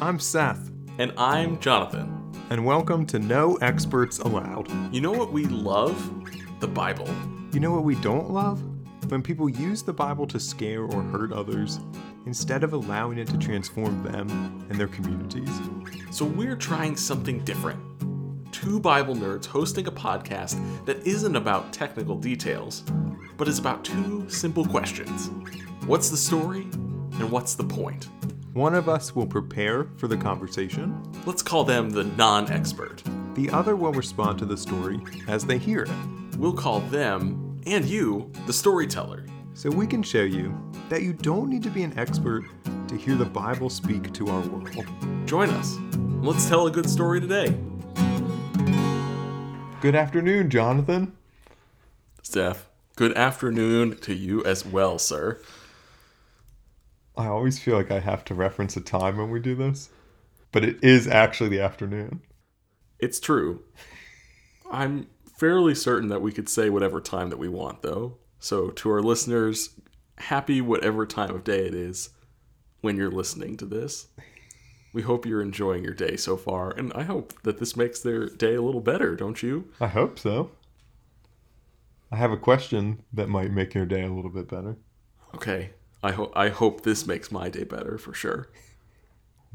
I'm Seth, And I'm Jonathan. and welcome to No Experts Allowed. You know what we love? The Bible. You know what we don't love? When people use the Bible to scare or hurt others instead of allowing it to transform them and their communities. So we're trying something different. Two Bible nerds hosting a podcast that isn't about technical details, but is about two simple questions What's the story? And what's the point? One of us will prepare for the conversation, Let's call them the non expert. the other will respond to the story as they hear it. We'll call them, and you, the storyteller. So we can show you that you don't need to be an expert to hear the Bible speak to our world. Join us. Let's tell a good story today. Good afternoon, Jonathan. Seth, good afternoon to you as well, sir. I always feel like I have to reference a time when we do this, but it is actually the afternoon. It's true. I'm fairly certain that we could say whatever time that we want, though. So, to our listeners, happy whatever time of day it is when you're listening to this. We hope you're enjoying your day so far, and I hope that this makes their day a little better, don't you? I hope so. I have a question that might make your day a little bit better. Okay. I hope I hope this makes my day better for sure.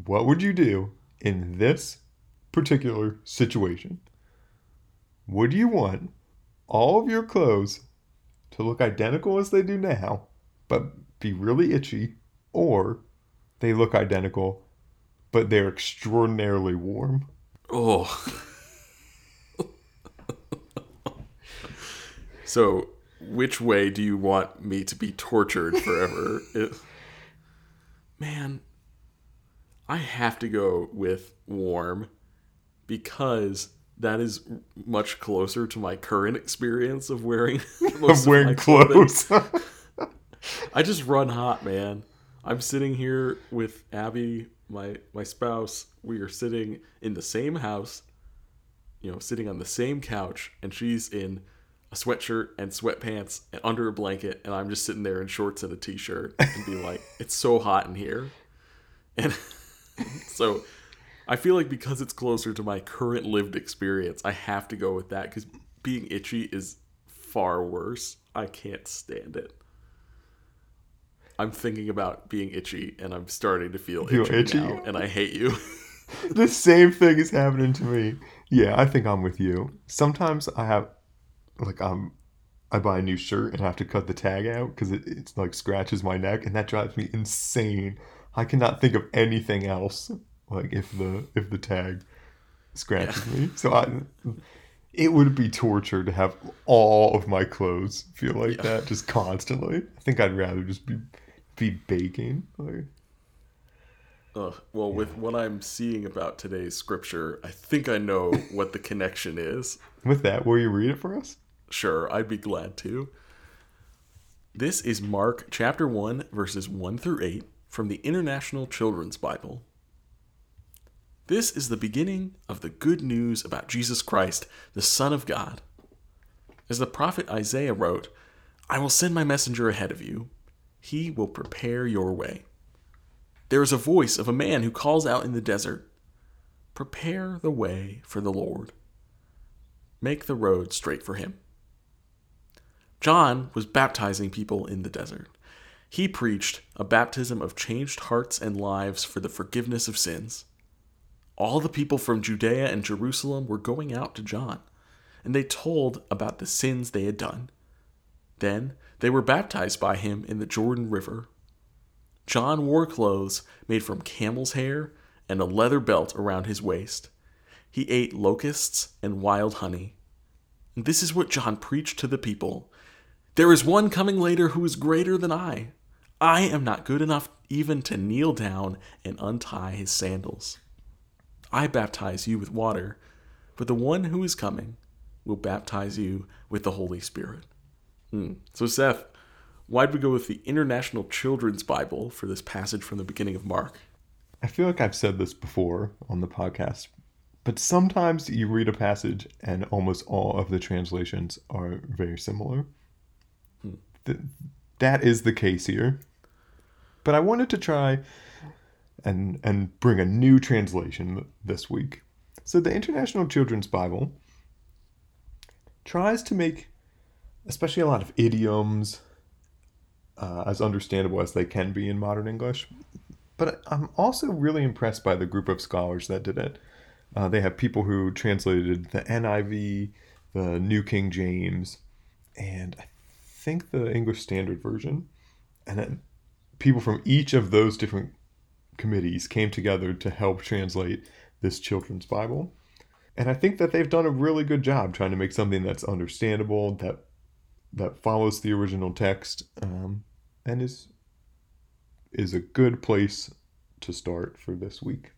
What would you do in this particular situation? Would you want all of your clothes to look identical as they do now, but be really itchy, or they look identical, but they're extraordinarily warm? Oh. so, which way do you want me to be tortured forever? It- man, I have to go with warm because that is much closer to my current experience of wearing Of wearing my clothes. I just run hot, man. I'm sitting here with Abby, my my spouse. We are sitting in the same house, you know, sitting on the same couch, and she's in a sweatshirt and sweatpants and under a blanket, and I'm just sitting there in shorts and a t-shirt and be like, "It's so hot in here," and so I feel like because it's closer to my current lived experience, I have to go with that because being itchy is far worse. I can't stand it. I'm thinking about being itchy, and I'm starting to feel, itchy, itchy? now, and I hate you. the same thing is happening to me. Yeah, I think I'm with you. Sometimes I have, like, I'm, I buy a new shirt and I have to cut the tag out because it it's like scratches my neck, and that drives me insane. I cannot think of anything else. Like if the if the tag scratches me, so I, it would be torture to have all of my clothes feel like that just constantly. I think I'd rather just be be baking. Like, Ugh, well, with what I'm seeing about today's scripture, I think I know what the connection is. with that, will you read it for us? Sure, I'd be glad to. This is Mark chapter 1, verses 1 through 8 from the International Children's Bible. This is the beginning of the good news about Jesus Christ, the Son of God. As the prophet Isaiah wrote, I will send my messenger ahead of you. He will prepare your way. There is a voice of a man who calls out in the desert, Prepare the way for the Lord. Make the road straight for him. John was baptizing people in the desert. He preached a baptism of changed hearts and lives for the forgiveness of sins. All the people from Judea and Jerusalem were going out to John, and they told about the sins they had done. Then they were baptized by him in the Jordan River. John wore clothes made from camel's hair and a leather belt around his waist. He ate locusts and wild honey. And this is what John preached to the people There is one coming later who is greater than I. I am not good enough even to kneel down and untie his sandals. I baptize you with water, but the one who is coming will baptize you with the Holy Spirit. Hmm. So, Seth, why'd we go with the International Children's Bible for this passage from the beginning of Mark? I feel like I've said this before on the podcast, but sometimes you read a passage and almost all of the translations are very similar. Th- that is the case here. But I wanted to try and and bring a new translation this week. So the International Children's Bible tries to make especially a lot of idioms uh, as understandable as they can be in modern English. But I'm also really impressed by the group of scholars that did it. Uh, they have people who translated the NIV, the New King James, and I think the English Standard Version. And then people from each of those different committees came together to help translate this children's Bible. And I think that they've done a really good job trying to make something that's understandable, that that follows the original text, um, and is is a good place to start for this week.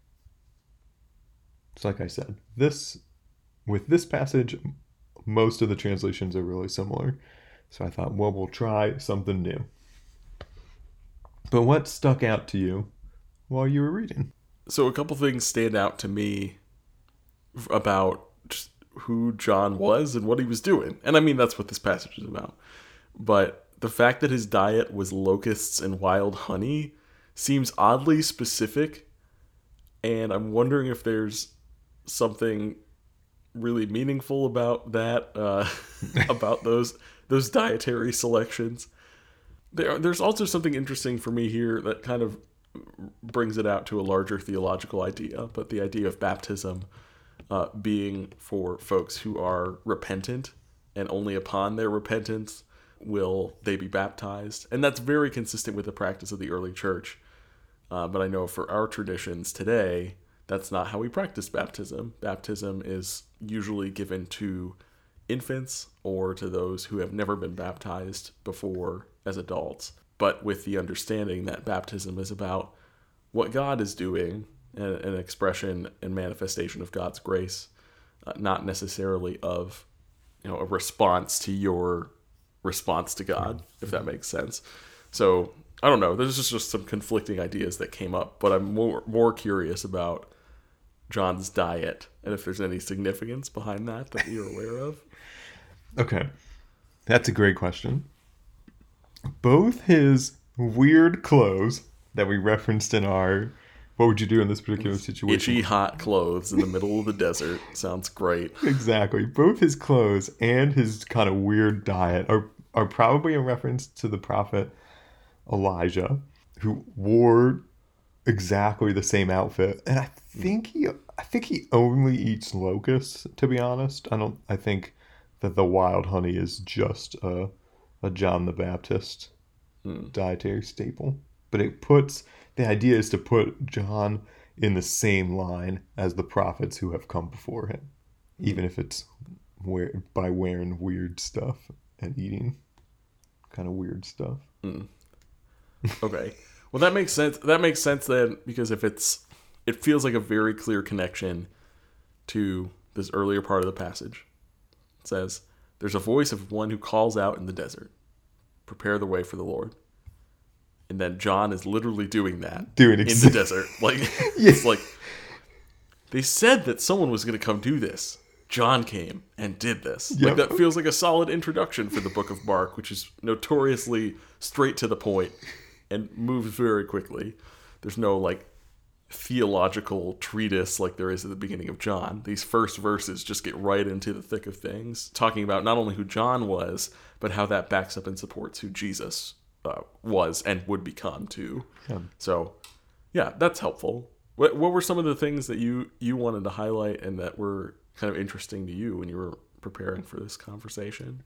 It's like I said, this with this passage, most of the translations are really similar. So I thought, well, we'll try something new. But what stuck out to you while you were reading? So a couple things stand out to me about who John was and what he was doing. And I mean that's what this passage is about. But the fact that his diet was locusts and wild honey seems oddly specific and I'm wondering if there's something really meaningful about that uh, about those those dietary selections. There, there's also something interesting for me here that kind of brings it out to a larger theological idea, but the idea of baptism uh, being for folks who are repentant, and only upon their repentance will they be baptized. And that's very consistent with the practice of the early church. Uh, but I know for our traditions today, that's not how we practice baptism. Baptism is usually given to infants or to those who have never been baptized before as adults, but with the understanding that baptism is about what God is doing, an expression and manifestation of God's grace, uh, not necessarily of you know a response to your response to God, if that makes sense. So I don't know. There's just, just some conflicting ideas that came up, but I'm more more curious about John's diet and if there's any significance behind that that you're aware of. Okay. That's a great question. Both his weird clothes that we referenced in our what would you do in this particular situation? Itchy hot clothes in the middle of the desert. Sounds great. Exactly. Both his clothes and his kind of weird diet are are probably a reference to the prophet Elijah, who wore exactly the same outfit. And I hmm. think he I think he only eats locusts, to be honest. I don't I think that the wild honey is just a, a John the Baptist Hmm. dietary staple. But it puts the idea is to put John in the same line as the prophets who have come before him, hmm. even if it's wear, by wearing weird stuff and eating kind of weird stuff. Hmm. Okay. Well, that makes sense. That makes sense then because if it's, it feels like a very clear connection to this earlier part of the passage. It says, "There's a voice of one who calls out in the desert, prepare the way for the Lord." And then John is literally doing that Doing in the desert. Like it's like they said that someone was going to come do this. John came and did this. Like that feels like a solid introduction for the Book of Mark, which is notoriously straight to the point and moves very quickly. There's no like theological treatise like there is at the beginning of John. These first verses just get right into the thick of things, talking about not only who John was, but how that backs up and supports who Jesus uh, was and would become too. Yeah. So, yeah, that's helpful. What what were some of the things that you you wanted to highlight and that were kind of interesting to you when you were preparing for this conversation?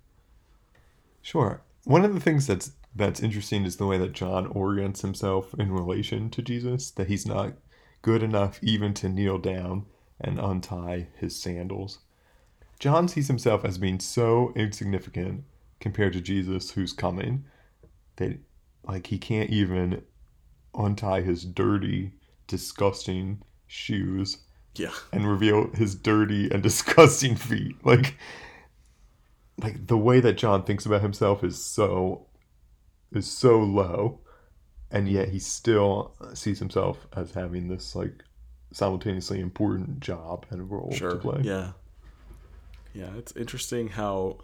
Sure. One of the things that's that's interesting is the way that John orients himself in relation to Jesus, that he's not good enough even to kneel down and untie his sandals. John sees himself as being so insignificant compared to Jesus who's coming that like he can't even untie his dirty, disgusting shoes Yeah. and reveal his dirty and disgusting feet. Like like the way that John thinks about himself is so is so low and yet he still sees himself as having this like simultaneously important job and role Sure. to play. Yeah. Yeah, it's interesting how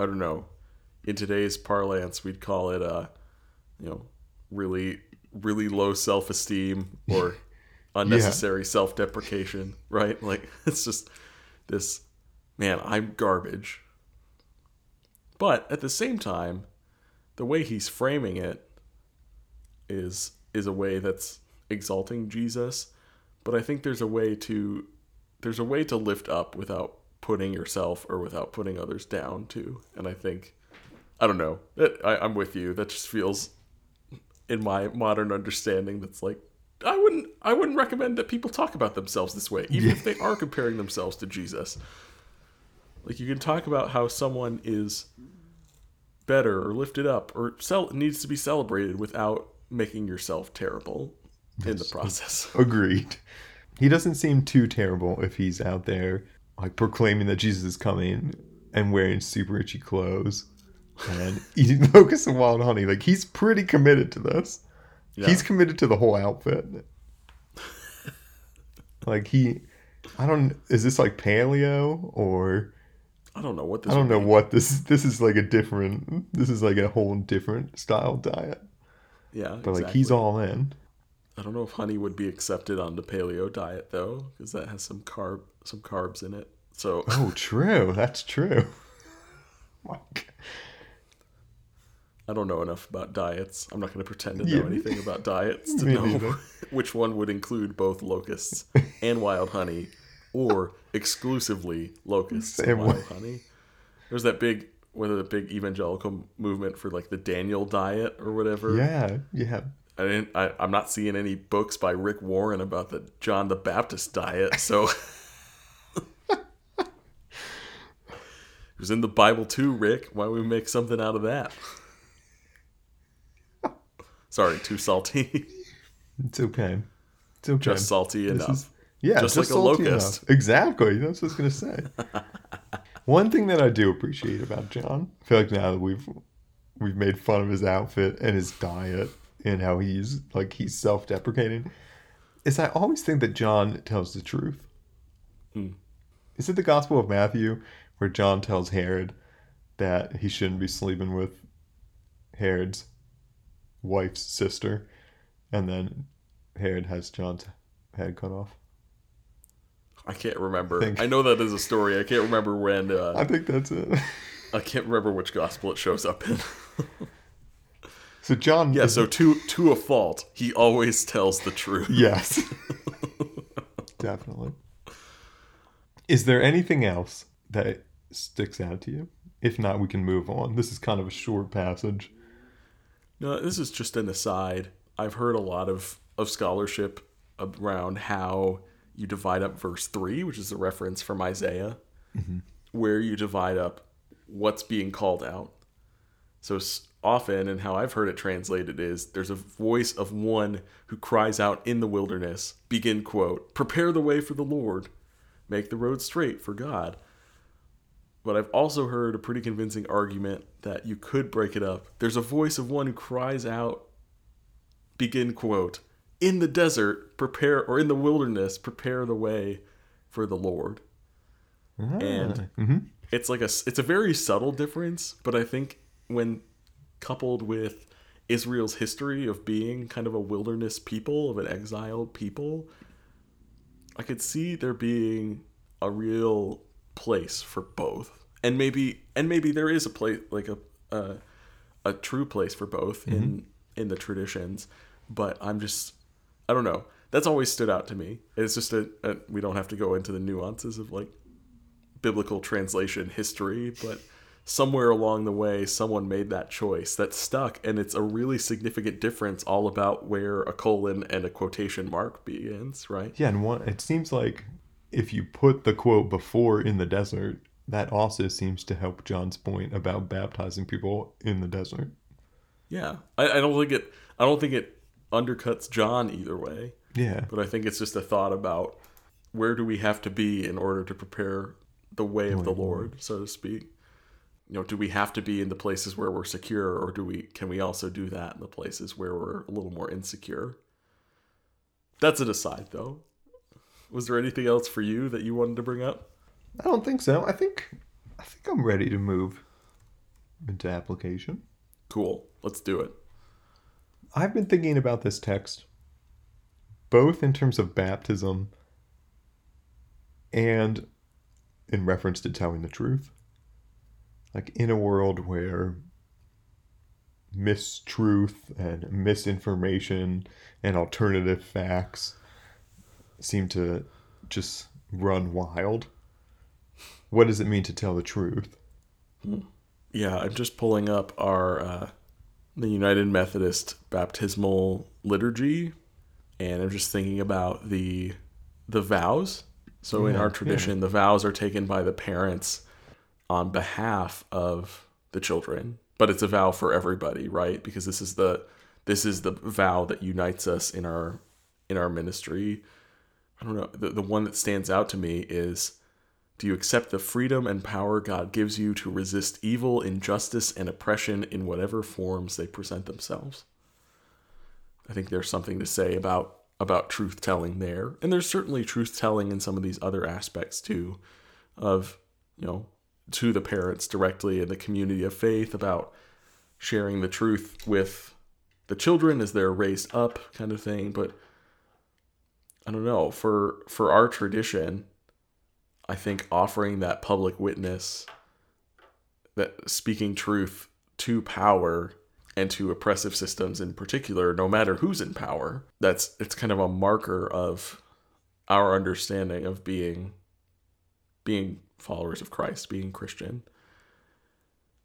I don't know. In today's parlance, we'd call it a you know, really really low self esteem or unnecessary self deprecation, right? Like it's just this man, I'm garbage. But at the same time, the way he's framing it is is a way that's exalting Jesus, but I think there's a way to there's a way to lift up without putting yourself or without putting others down too. And I think I don't know. I, I'm with you. That just feels in my modern understanding that's like I wouldn't I wouldn't recommend that people talk about themselves this way, even if they are comparing themselves to Jesus. Like you can talk about how someone is better or lifted up or cel- needs to be celebrated without making yourself terrible in the process. Agreed. He doesn't seem too terrible if he's out there like proclaiming that Jesus is coming and wearing super itchy clothes and eating locusts and wild honey. Like he's pretty committed to this. Yeah. He's committed to the whole outfit. like he I don't is this like paleo or I don't know what this I don't know be. what this this is like a different this is like a whole different style diet. Yeah, But like he's all in. I don't know if honey would be accepted on the paleo diet though, because that has some carb some carbs in it. So Oh, true. That's true. My God. I don't know enough about diets. I'm not going to pretend to know Yeah. anything about diets to know which one would include both locusts and wild honey, or exclusively locusts and wild way. honey. There's that big, whether the big evangelical movement for like the Daniel diet or whatever. Yeah, yeah. I didn't. I, I'm not seeing any books by Rick Warren about the John the Baptist diet. So it was in the Bible too, Rick. Why don't we make something out of that? Sorry, too salty. It's okay. It's okay. Just salty This enough. is- yeah, just just, like a locust. enough. Exactly. That's what I was gonna say. One thing that I do appreciate about John, I feel like now that we've we've made fun of his outfit and his diet and how he's like he's self-deprecating, is I always think that John tells the truth. Hmm. Is it the Gospel of Matthew where John tells Herod that he shouldn't be sleeping with Herod's wife's sister, and then Herod has John's head cut off? I can't remember. Think- I know that is a story. I can't remember when. I Uh, think that's it. I can't remember which gospel it shows up in. So John, yeah. So to to a fault, he always tells the truth. yes, definitely. Is there anything else that sticks out to you? If not, we can move on. This is kind of a short passage. No, this is just an aside. I've heard a lot of, of scholarship around how you divide up verse 3, which is a reference from Isaiah, mm-hmm. where you divide up what's being called out. So often, and how I've heard it translated is there's a voice of one who cries out in the wilderness, begin quote, prepare the way for the Lord, make the road straight for God. But I've also heard a pretty convincing argument that you could break it up. There's a voice of one who cries out, begin quote, in the desert, prepare, or in the wilderness, prepare the way for the Lord. And hmm it's like a it's a very subtle difference, but I think when coupled with Israel's history of being kind of a wilderness people, of an exiled people, I could see there being a real place for both, and maybe and maybe there is a place like a a, a true place for both in in the traditions. But I'm just I don't know. That's always stood out to me. It's just a, a we don't have to go into the nuances of like biblical translation history, but somewhere along the way someone made that choice that stuck and it's a really significant difference all about where a colon and a quotation mark begins, right? Yeah, and one it seems like if you put the quote before in the desert, that also seems to help John's point about baptizing people in the desert. Yeah. I, I don't think it I don't think it undercuts John either way. Yeah. But I think it's just a thought about where do we have to be in order to prepare the way of the Lord, so to speak. You know, do we have to be in the places where we're secure, or do we can we also do that in the places where we're a little more insecure? That's an aside, though. Was there anything else for you that you wanted to bring up? I don't think so. I think I think I'm ready to move into application. Cool. Let's do it. I've been thinking about this text both in terms of baptism and in reference to telling the truth. Like in a world where mistruth and misinformation and alternative facts seem to just run wild. What does it mean to tell the truth? Yeah, I'm just pulling up our uh, the United Methodist baptismal liturgy, and I'm just thinking about the the vows. So in our tradition, the vows are taken by the parents on behalf of the children, but it's a vow for everybody, right? Because this is the this is the vow that unites us in our in our ministry. I don't know. The, the one that stands out to me is do you accept the freedom and power God gives you to resist evil, injustice, and oppression in whatever forms they present themselves? I think there's something to say about about truth telling there. And there's certainly truth telling in some of these other aspects too of, you know, to the parents directly in the community of faith about sharing the truth with the children as they're raised up kind of thing, but I don't know, for for our tradition, I think offering that public witness, that speaking truth to power and to oppressive systems in particular, no matter who's in power, that's it's kind of a marker of our understanding of being being followers of Christ, being Christian.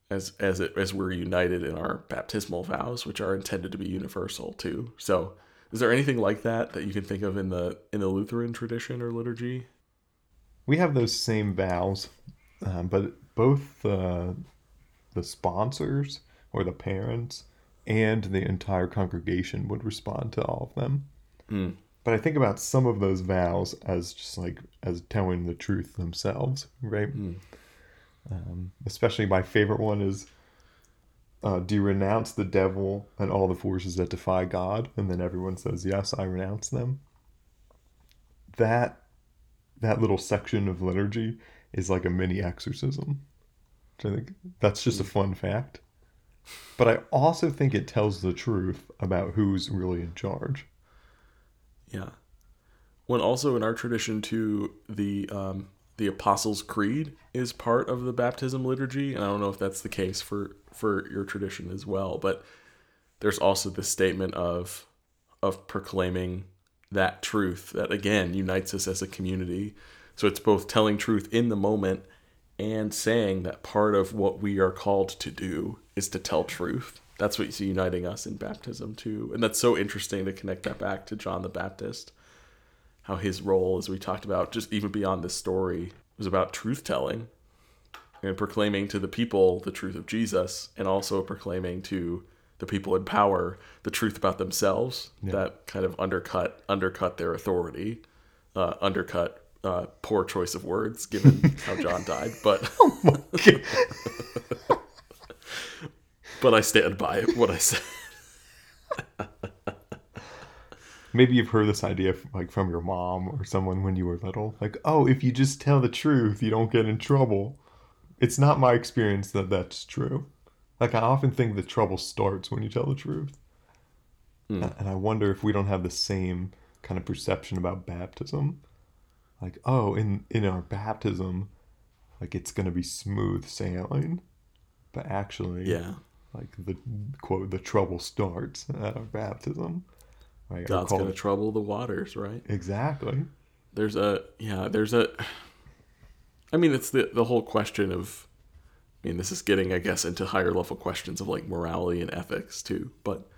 As as it as we're united in our baptismal vows, which are intended to be universal too. So is there anything like that that you can think of in the in the Lutheran tradition or liturgy? We have those same vows, um, but both uh, the sponsors or the parents and the entire congregation would respond to all of them. Mm. But I think about some of those vows as just like as telling the truth themselves, right? Mm. Um, especially my favorite one is uh, Do you renounce the devil and all the forces that defy God? And then everyone says, Yes, I renounce them. That that little section of liturgy is like a mini exorcism. Which I think that's just a fun fact. But I also think it tells the truth about who's really in charge. Yeah. When also in our tradition too, the um, the Apostles' Creed is part of the baptism liturgy, and I don't know if that's the case for for your tradition as well. But there's also this statement of of proclaiming that truth that again unites us as a community. So it's both telling truth in the moment and saying that part of what we are called to do is to tell truth. That's what's uniting us in baptism too. And that's so interesting to connect that back to John the Baptist. How his role, as we talked about, just even beyond this story, was about truth telling and proclaiming to the people the truth of Jesus and also proclaiming to the people in power the truth about themselves Yeah. that kind of undercut undercut their authority, uh, undercut uh, poor choice of words given how John died, but but I stand by it, what I said. Maybe you've heard this idea like from your mom or someone when you were little. Like, oh, if you just tell the truth, you don't get in trouble. It's not my experience that that's true. Like, I often think the trouble starts when you tell the truth. Hmm. A- And I wonder if we don't have the same kind of perception about baptism. Like, oh, in, in our baptism, like it's going to be smooth sailing. But actually, Yeah. like the quote, the trouble starts at our baptism. Right? God's going to trouble the waters, right? Exactly. there's a yeah there's a i mean it's the the whole question of i mean this is getting i guess into higher level questions of like morality and ethics too but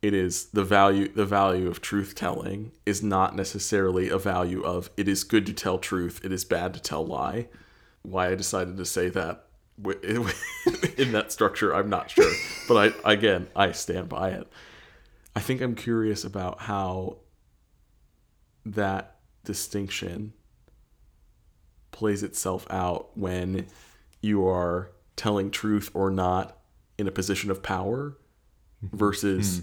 it is the value the value of truth telling is not necessarily a value of it is good to tell truth it is bad to tell lie. Why i decided to say that in that structure i'm not sure but i again i stand by it. I think i'm curious about how that distinction plays itself out when you are telling truth or not in a position of power versus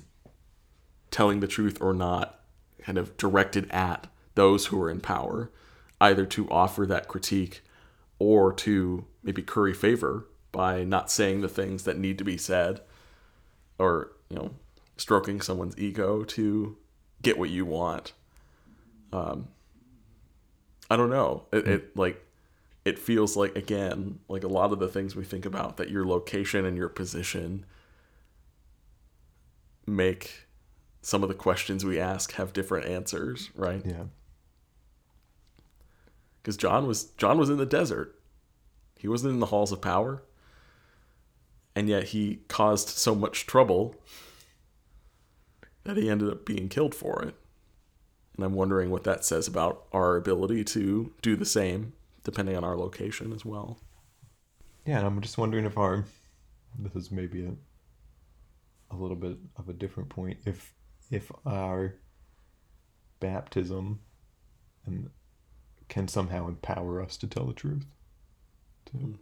telling the truth or not kind of directed at those who are in power either to offer that critique or to maybe curry favor by not saying the things that need to be said or you know stroking someone's ego to get what you want. Um, I don't know. It, it like it feels like again like a lot of the things we think about that your location and your position make some of the questions we ask have different answers, right? Yeah. Because John was John was in the desert. He wasn't in the halls of power. And yet he caused so much trouble that he ended up being killed for it. And I'm wondering what that says about our ability to do the same, depending on our location as well. Yeah, and I'm just wondering if our this is maybe a a little bit of a different point. If if our baptism and can somehow empower us to tell the truth. Too. Mm.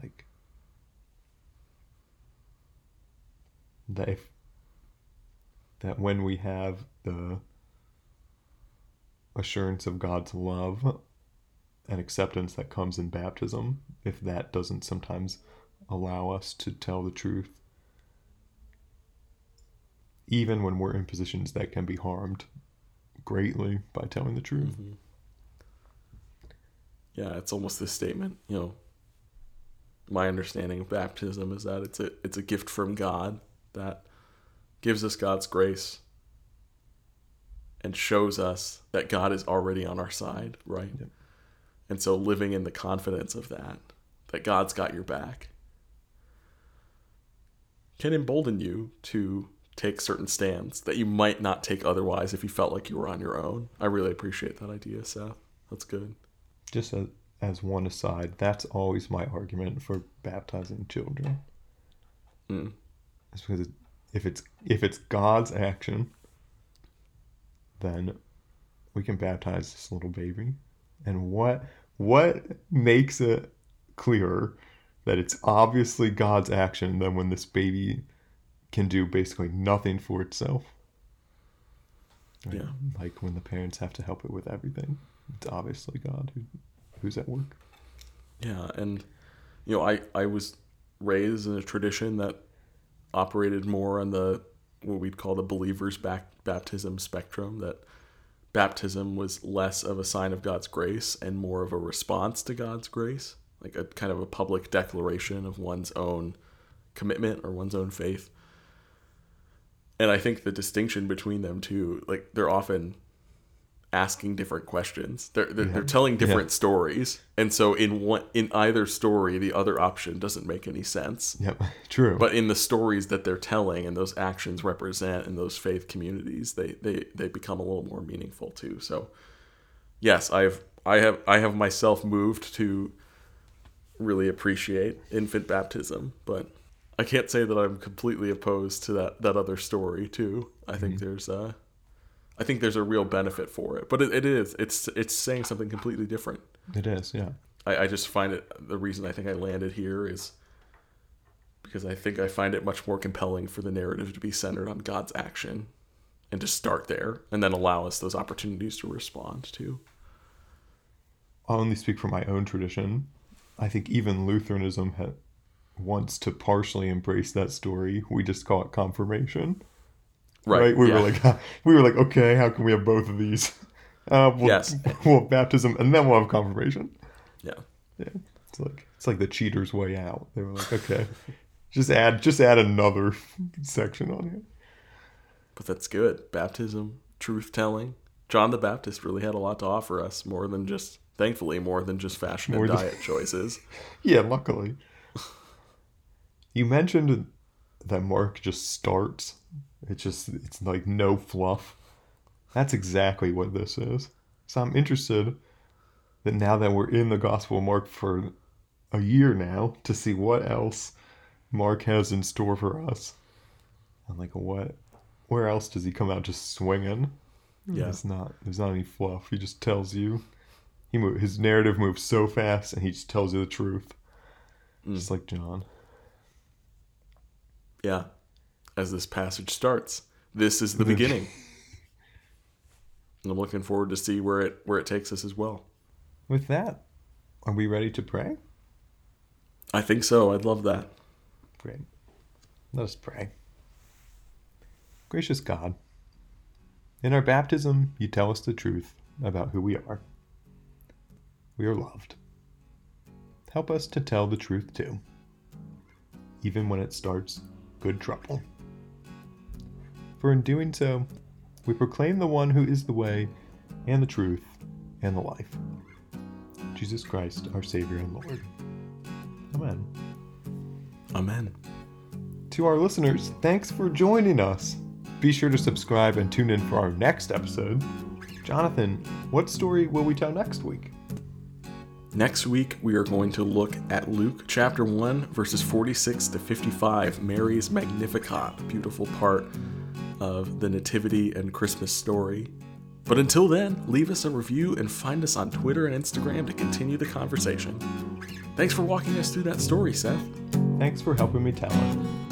Like that if that when we have the assurance of God's love and acceptance that comes in baptism, if that doesn't sometimes allow us to tell the truth, even when we're in positions that can be harmed greatly by telling the truth. Mm-hmm. Yeah, it's almost this statement, you know. My understanding of baptism is that it's a it's a gift from God that gives us God's grace and shows us that God is already on our side, right? Yep. And so living in the confidence of that, that God's got your back, can embolden you to take certain stands that you might not take otherwise if you felt like you were on your own. I really appreciate that idea, Seth. That's good. Just as, as one aside, that's always my argument for baptizing children. Mm. It's because it, if it's if it's God's action, then we can baptize this little baby. And what what makes it clearer that it's obviously God's action than when this baby can do basically nothing for itself? Yeah. Like when the parents have to help it with everything. It's obviously God who, who's at work. Yeah, and you know, I I was raised in a tradition that operated more on the what we'd call the believers back baptism spectrum that baptism was less of a sign of God's grace and more of a response to God's grace, like a kind of a public declaration of one's own commitment or one's own faith. And I think the distinction between them two, like they're often asking different questions. They're they're, Yeah. they're telling different Yeah. stories, and so in one in either story, the other option doesn't make any sense. Yep, true. But in the stories that they're telling and those actions represent in those faith communities, they they they become a little more meaningful too. So, yes, I've I have I have myself moved to really appreciate infant baptism, but I can't say that I'm completely opposed to that that other story too. I think mm-hmm. there's a I think there's a real benefit for it, but it, it is it's it's saying something completely different. it is, yeah. I, I just find it the reason I think I landed here is because I think I find it much more compelling for the narrative to be centered on God's action and to start there and then allow us those opportunities to respond to. I'll only speak for my own tradition. I think even Lutheranism ha- wants to partially embrace that story. We just call it confirmation, right? We yeah. were like, we were like, okay, how can we have both of these? Uh, we'll, Yes. we'll have baptism and then we'll have confirmation. yeah. Yeah, it's like it's like the cheater's way out. They were like, okay, just add just add another section on here. But that's good. Baptism, truth telling. John the Baptist really had a lot to offer us, more than just, thankfully, more than just fashion More and than- diet choices. Yeah, luckily. You mentioned that Mark just starts. It's just it's like no fluff. That's exactly what this is. So I'm interested that now that we're in the Gospel of Mark for a year now to see what else Mark has in store for us. I'm like what where else does he come out just swinging? Yeah. it's not there's not any fluff. He just tells you he move, his narrative moves so fast and he just tells you the truth. Mm. Just like John. Yeah. As this passage starts, this is the beginning. And I'm looking forward to see where it where it takes us as well. With that, are we ready to pray? I think so. I'd love that. Great. Let us pray. Gracious God, in our baptism, you tell us the truth about who we are. We are loved. Help us to tell the truth too, even when it starts good trouble. For in doing so, we proclaim the one who is the way and the truth and the life. Jesus Christ, our Savior and Lord. Amen. Amen. To our listeners, thanks for joining us. Be sure to subscribe and tune in for our next episode. Jonathan, what story will we tell next week? Next week, we are going to look at Luke chapter 1, verses 46 to 55, Mary's Magnificat, beautiful part of the Nativity and Christmas story. But until then, leave us a review and find us on Twitter and Instagram to continue the conversation. Thanks for walking us through that story, Seth. Thanks for helping me tell it.